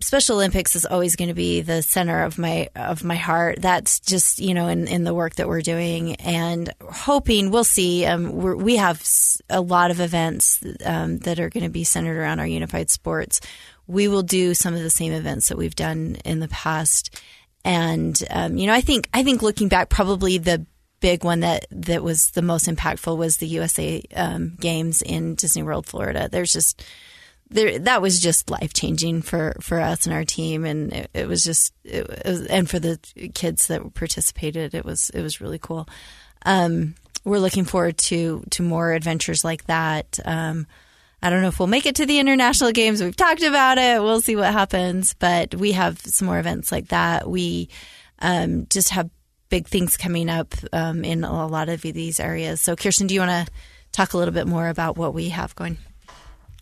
Special Olympics is always going to be the center of my of my heart. That's just you know in, in the work that we're doing and hoping we'll see. Um, we have a lot of events um, that are going to be centered around our unified sports. We will do some of the same events that we've done in the past, and um, you know I think I think looking back, probably the big one that that was the most impactful was the USA um, Games in Disney World, Florida. There's just there, that was just life changing for, for us and our team, and it, it was just, it was, and for the kids that participated, it was it was really cool. Um, we're looking forward to to more adventures like that. Um, I don't know if we'll make it to the international games. We've talked about it. We'll see what happens, but we have some more events like that. We um, just have big things coming up um, in a lot of these areas. So, Kirsten, do you want to talk a little bit more about what we have going?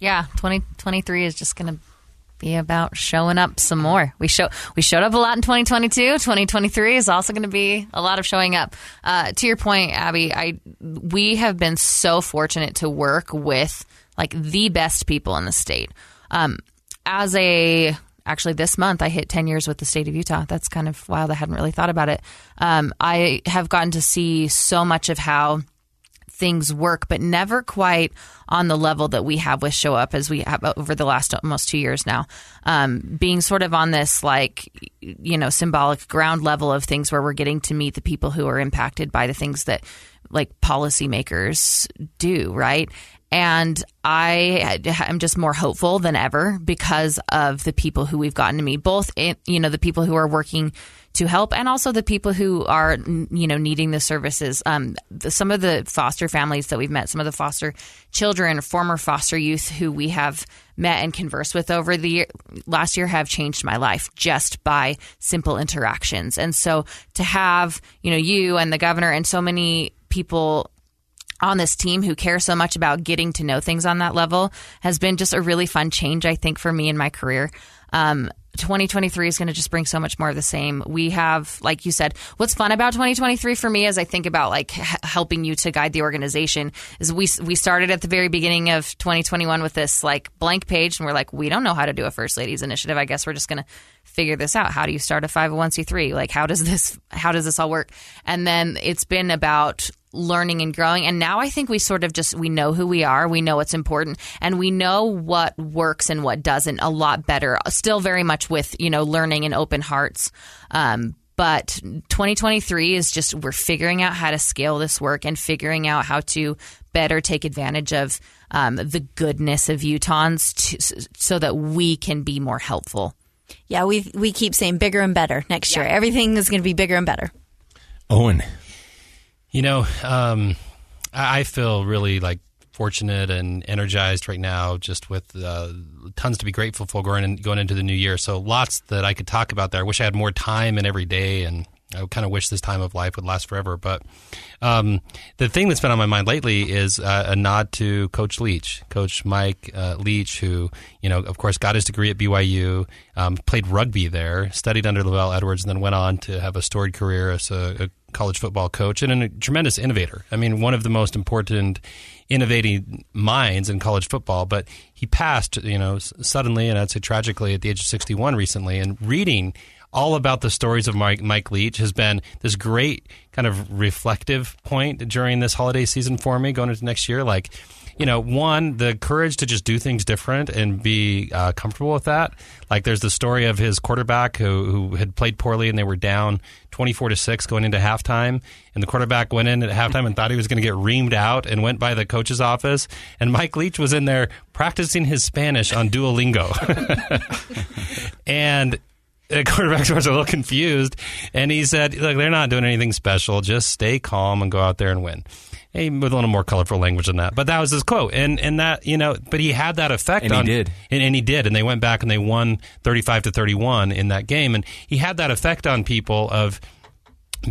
Yeah, 2023 is just going to be about showing up some more. We show we showed up a lot in 2022. 2023 is also going to be a lot of showing up. Uh, to your point, Abby, I we have been so fortunate to work with like the best people in the state. Um, as a actually this month I hit 10 years with the state of Utah. That's kind of wild. I hadn't really thought about it. Um, I have gotten to see so much of how things work, but never quite on the level that we have with Show Up as we have over the last almost two years now. Um, being sort of on this like, you know, symbolic ground level of things where we're getting to meet the people who are impacted by the things that like policymakers do, right? And I am just more hopeful than ever because of the people who we've gotten to meet, both, in, you know, the people who are working to help and also the people who are, you know, needing the services. Um, the, some of the foster families that we've met, some of the foster children, former foster youth who we have met and conversed with over the year, last year have changed my life just by simple interactions. And so to have, you know, you and the governor and so many people on this team who care so much about getting to know things on that level has been just a really fun change, I think, for me in my career. Um, 2023 is going to just bring so much more of the same. We have, like you said, what's fun about 2023 for me as I think about like h- helping you to guide the organization is we we started at the very beginning of 2021 with this like blank page and we're like we don't know how to do a first ladies initiative. I guess we're just going to figure this out. How do you start a 501c3? Like how does this how does this all work? And then it's been about learning and growing and now I think we sort of just we know who we are, we know what's important and we know what works and what doesn't a lot better. Still very much with, you know, learning and open hearts. Um, but 2023 is just we're figuring out how to scale this work and figuring out how to better take advantage of um, the goodness of Utahns to, so that we can be more helpful. Yeah, we we keep saying bigger and better next year. Everything is going to be bigger and better. Owen. You know, um, I I feel really like fortunate and energized right now, just with uh, tons to be grateful for going in, going into the new year. So lots that I could talk about there. I wish I had more time in every day, and I kind of wish this time of life would last forever. But um, the thing that's been on my mind lately is uh, a nod to Coach Leach, Coach Mike uh, Leach, who you know, of course, got his degree at BYU, um, played rugby there, studied under LaVell Edwards, and then went on to have a storied career as a, a college football coach and a tremendous innovator. I mean, one of the most important innovating minds in college football. But he passed, you know, suddenly, and I'd say tragically, at the age of 61 recently. And reading all about the stories of Mike, Mike Leach has been this great kind of reflective point during this holiday season for me going into next year. Like, you know, one, the courage to just do things different and be uh, comfortable with that. Like, there's the story of his quarterback who, who had played poorly and they were down 24 to 6 going into halftime. And the quarterback went in at halftime and thought he was going to get reamed out and went by the coach's office. And Mike Leach was in there practicing his Spanish on Duolingo. and the quarterback was a little confused, and he said, "Look, they're not doing anything special. Just stay calm and go out there and win." Hey, with a little more colorful language than that, but that was his quote, and and that you know, but he had that effect, And he on, did. and, and he did, and they went back and they won thirty-five to thirty-one in that game, and he had that effect on people of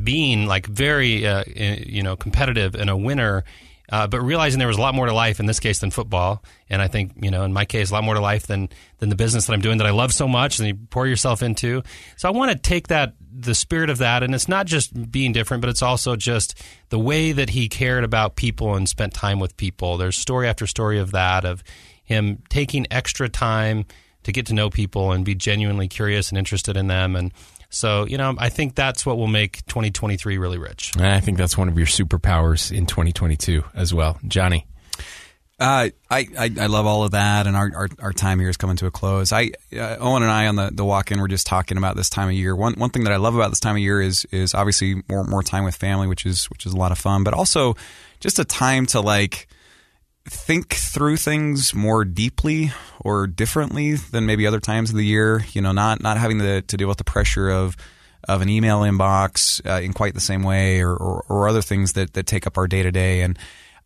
being like very uh, you know competitive and a winner uh, but realizing there was a lot more to life in this case than football. And i think you know in my case a lot more to life than than the business that i'm doing that i love so much and you pour yourself into. So i want to take that the spirit of that. And it's not just being different but it's also just the way that he cared about people and spent time with people. There's story after story of that of him taking extra time to get to know people and be genuinely curious and interested in them. And so, you know, I think that's what will make 2023 really rich. And I think that's one of your superpowers in 2022 as well. Johnny. Uh, I, I I love all of that, and our, our, our time here is coming to a close. I uh, Owen and I on the, the walk in were just talking about this time of year. One one thing that I love about this time of year is is obviously more more time with family, which is which is a lot of fun, but also just a time to like think through things more deeply or differently than maybe other times of the year. You know, not not having to, to deal with the pressure of of an email inbox uh, in quite the same way, or, or, or other things that that take up our day to day. And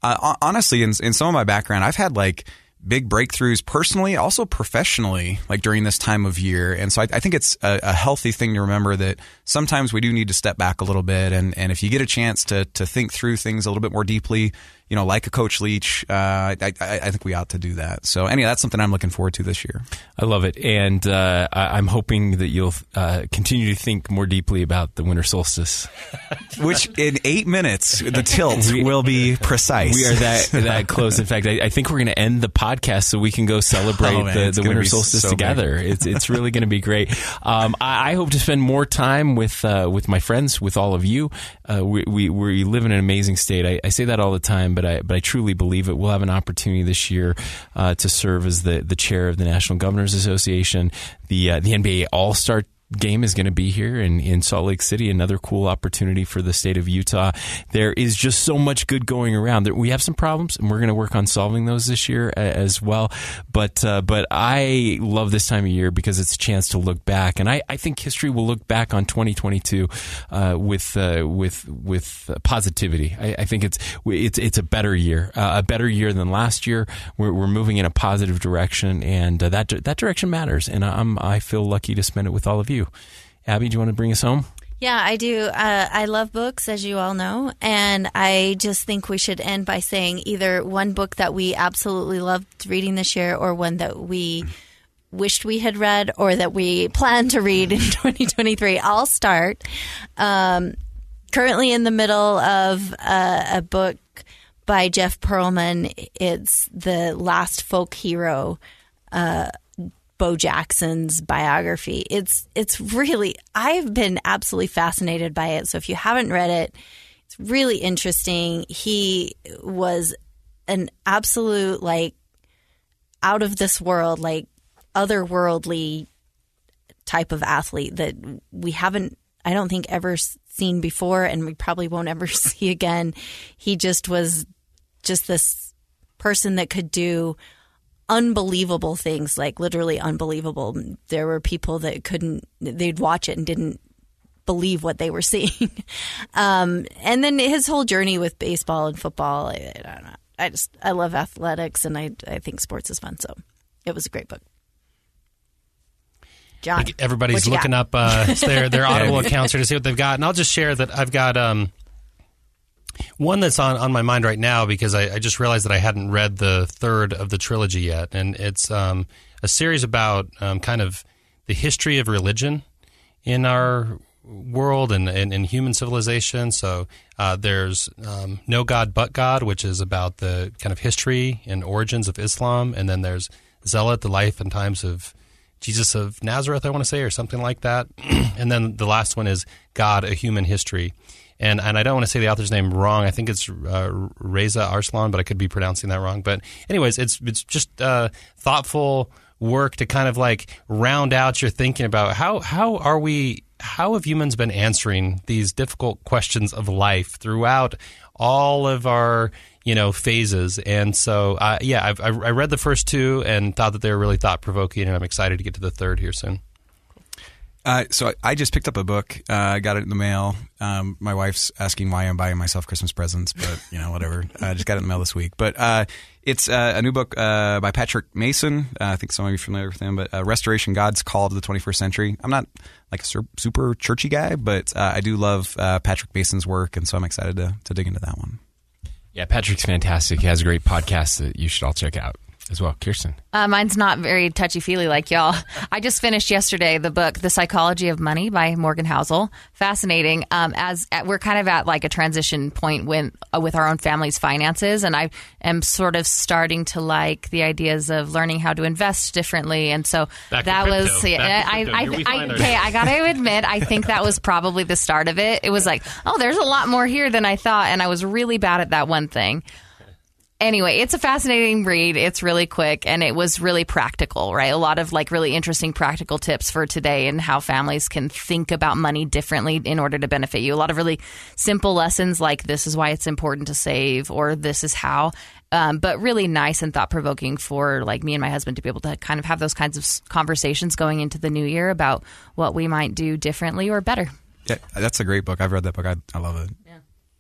uh, honestly, in in some of my background, I've had like big breakthroughs personally, also professionally, like during this time of year. And so I, I think it's a, a, healthy thing to remember that sometimes we do need to step back a little bit. And, and if you get a chance to, to think through things a little bit more deeply, you know, like a Coach Leach, uh, I, I, I, think we ought to do that. So, anyway, that's something I'm looking forward to this year. I love it, and uh, I, am hoping that you'll uh, continue to think more deeply about the winter solstice. Which in eight minutes, the tilt we, will be precise. We are that that close. In fact, I, I think we're going to end the podcast so we can go celebrate oh, man, the, the winter solstice so together. It's it's really going to be great. Um, I, I, hope to spend more time with uh, with my friends, with all of you. Uh, we, we we live in an amazing state. I, I say that all the time but I but I truly believe it. We'll have an opportunity this year uh, to serve as the the chair of the National Governors Association. The uh, the NBA All Star game is going to be here in, in Salt Lake City. Another cool opportunity for the state of Utah. There is just so much good going around. We have some problems, and we're going to work on solving those this year as well. But uh, but I love this time of year because it's a chance to look back, and I, I think history will look back on 2022 uh, with uh, with with positivity. I, I, think it's it's it's a better year, uh, a better year than last year. We're, we're moving in a positive direction, and uh, that that direction matters. And I'm I feel lucky to spend it with all of you you. Abby, do you want to bring us home? Yeah, I do. Uh, I love books, as you all know, and I just think we should end by saying either one book that we absolutely loved reading this year, or one that we wished we had read, or that we plan to read in 2023. I'll start. Um, currently in the middle of uh, a book by Jeff Pearlman. It's the last folk hero. Uh, Bo Jackson's biography. It's it's really I've been absolutely fascinated by it. So if you haven't read it, it's really interesting. He was an absolute like out of this world, like otherworldly type of athlete that we haven't I don't think ever seen before and we probably won't ever see again. He just was just this person that could do unbelievable things, like literally unbelievable. There were people that couldn't, they'd watch it and didn't believe what they were seeing. um, and then his whole journey with baseball and football, I, I, don't know. I just, I love athletics and I, I think sports is fun. So it was a great book. Jon, everybody's looking got? up uh, their their Audible accounts here to see what they've got, and I'll just share that I've got um, one that's on, on my mind right now because I, I, just realized that I hadn't read the third of the trilogy yet, and it's um, a series about um, kind of the history of religion in our world and in human civilization. So uh, there's um, No God But God, which is about the kind of history and origins of Islam, and then there's Zealot, the life and times of Jesus of Nazareth, I want to say, or something like that. and then the last one is God, a Human History and and I don't want to say the author's name wrong. I think it's uh, Reza Aslan, but I could be pronouncing that wrong. But anyways, it's it's just uh, thoughtful work to kind of like round out your thinking about how how are we how have humans been answering these difficult questions of life throughout all of our you know phases and so uh, yeah I've, i read the first two and thought that they were really thought provoking and i'm excited to get to the third here soon uh, so I just picked up a book. Uh, I got it in the mail. Um, my wife's asking why I'm buying myself Christmas presents, but you know, whatever. I just got it in the mail this week. But uh, it's uh, a new book uh, by Patrick Mason. Uh, I think some of you are familiar with him. But Restoration: God's Call to the 21st Century. I'm not like a super churchy guy, but I do love Patrick Mason's work, and so I'm excited to to dig into that one. Yeah, Patrick's fantastic. He has a great podcast that you should all check out as well. Kirsten. Uh, mine's not very touchy feely like y'all. I just finished yesterday the book, The Psychology of Money by Morgan Housel. Fascinating. Um, as at, we're kind of at like a transition point when uh, with our own family's finances, and I am sort of starting to like the ideas of learning how to invest differently. And so Back that was, yeah, I, I, I, okay, I got to admit, I think that was probably the start of it. It was like, oh, there's a lot more here than I thought, and I was really bad at that one thing anyway, it's a fascinating read. It's really quick and it was really practical, right? A lot of like really interesting practical tips for today and how families can think about money differently in order to benefit you. A lot of really simple lessons like this is why it's important to save or this is how. Um, but really nice and thought provoking for like me and my husband to be able to kind of have those kinds of conversations going into the new year about what we might do differently or better. Yeah, that's a great book. I've read that book. I, I love it.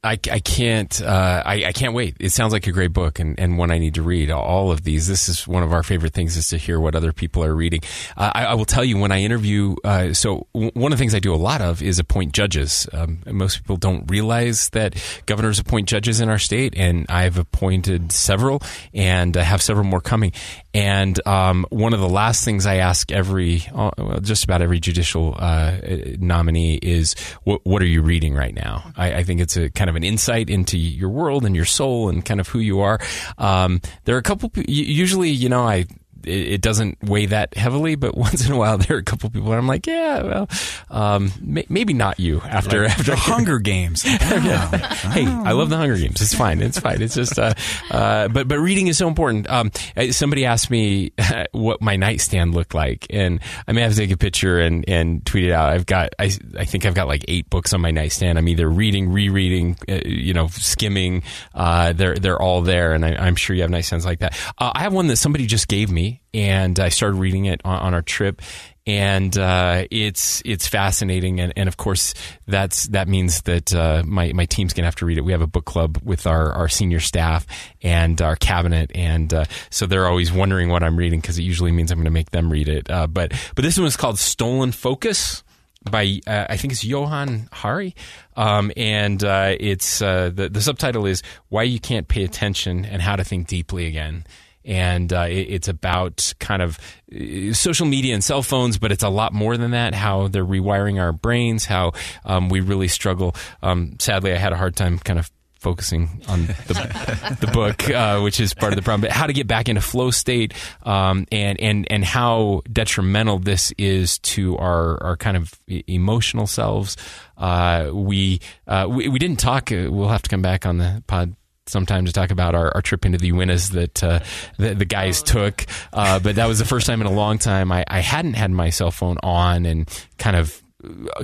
I, I can't uh, I, I can't wait. It sounds like a great book and, and one I need to read. All of these. This is one of our favorite things is to hear what other people are reading. Uh, I, I, will tell you when I interview. Uh, so w- one of the things I do a lot of is appoint judges. Um, most people don't realize that governors appoint judges in our state, and I've appointed several and have several more coming. And um, one of the last things I ask every uh, just about every judicial uh, nominee is what, what are you reading right now? I, I think it's a kind kind of an insight into your world and your soul and kind of who you are. Um, there are a couple. Usually, you know, I it, it doesn't weigh that heavily, but once in a while there are a couple people where I'm like, yeah, well, um, may, maybe not you after after The Hunger Games. yeah. Hey, I love the Hunger Games. It's fine. It's fine. It's just, uh, uh, but but reading is so important. Um, somebody asked me what my nightstand looked like, and I may have to take a picture and and tweet it out. I've got, I I think I've got like eight books on my nightstand. I'm either reading, rereading, uh, you know, skimming. Uh, they're they're all there, and I, I'm sure you have nightstands like that. Uh, I have one that somebody just gave me, and I started reading it on, on our trip and uh, it's it's fascinating, and, and of course that's that means that uh, my my team's gonna have to read it. We have a book club with our, our senior staff and our cabinet, and uh, so they're always wondering what I'm reading because it usually means I'm to make them read it. Uh, but but this one is called Stolen Focus by uh, I think it's Johann Hari, um, and uh, it's uh, the the subtitle is Why You Can't Pay Attention and How to Think Deeply Again. And uh, it, it's about kind of uh, social media and cell phones, but it's a lot more than that. How they're rewiring our brains, how um, we really struggle. Um, sadly, I had a hard time kind of focusing on the, the book, uh, which is part of the problem. But how to get back into flow state, um, and and and how detrimental this is to our our kind of emotional selves. Uh, we, uh, we we didn't talk. Uh, we'll have to come back on the pod sometime to talk about our, our trip into the Uintas that uh, the, the guys took. Uh, but that was the first time in a long time I, I hadn't had my cell phone on and kind of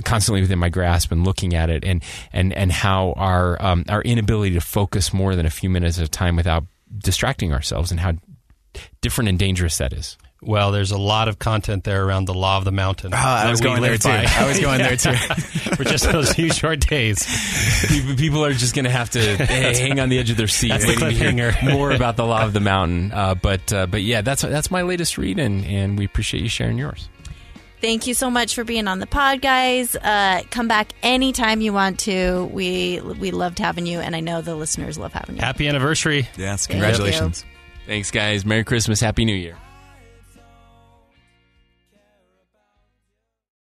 constantly within my grasp and looking at it and and and how our um, our inability to focus more than a few minutes at a time without distracting ourselves and how different and dangerous that is. Well, there's a lot of content there around the law of the mountain. Ah, I that was we going there too. by. I was going there too. For just those few short days. People- People are just going to have to hang on the edge of their seat That's the waiting to hear more about the law of the mountain. Uh, but uh, but yeah, that's that's my latest read, and, and we appreciate you sharing yours. Thank you so much for being on the pod, guys. Uh, come back anytime you want to. We we loved having you, and I know the listeners love having you. Happy anniversary. Yes, Thank congratulations. Thanks, guys. Merry Christmas. Happy New Year.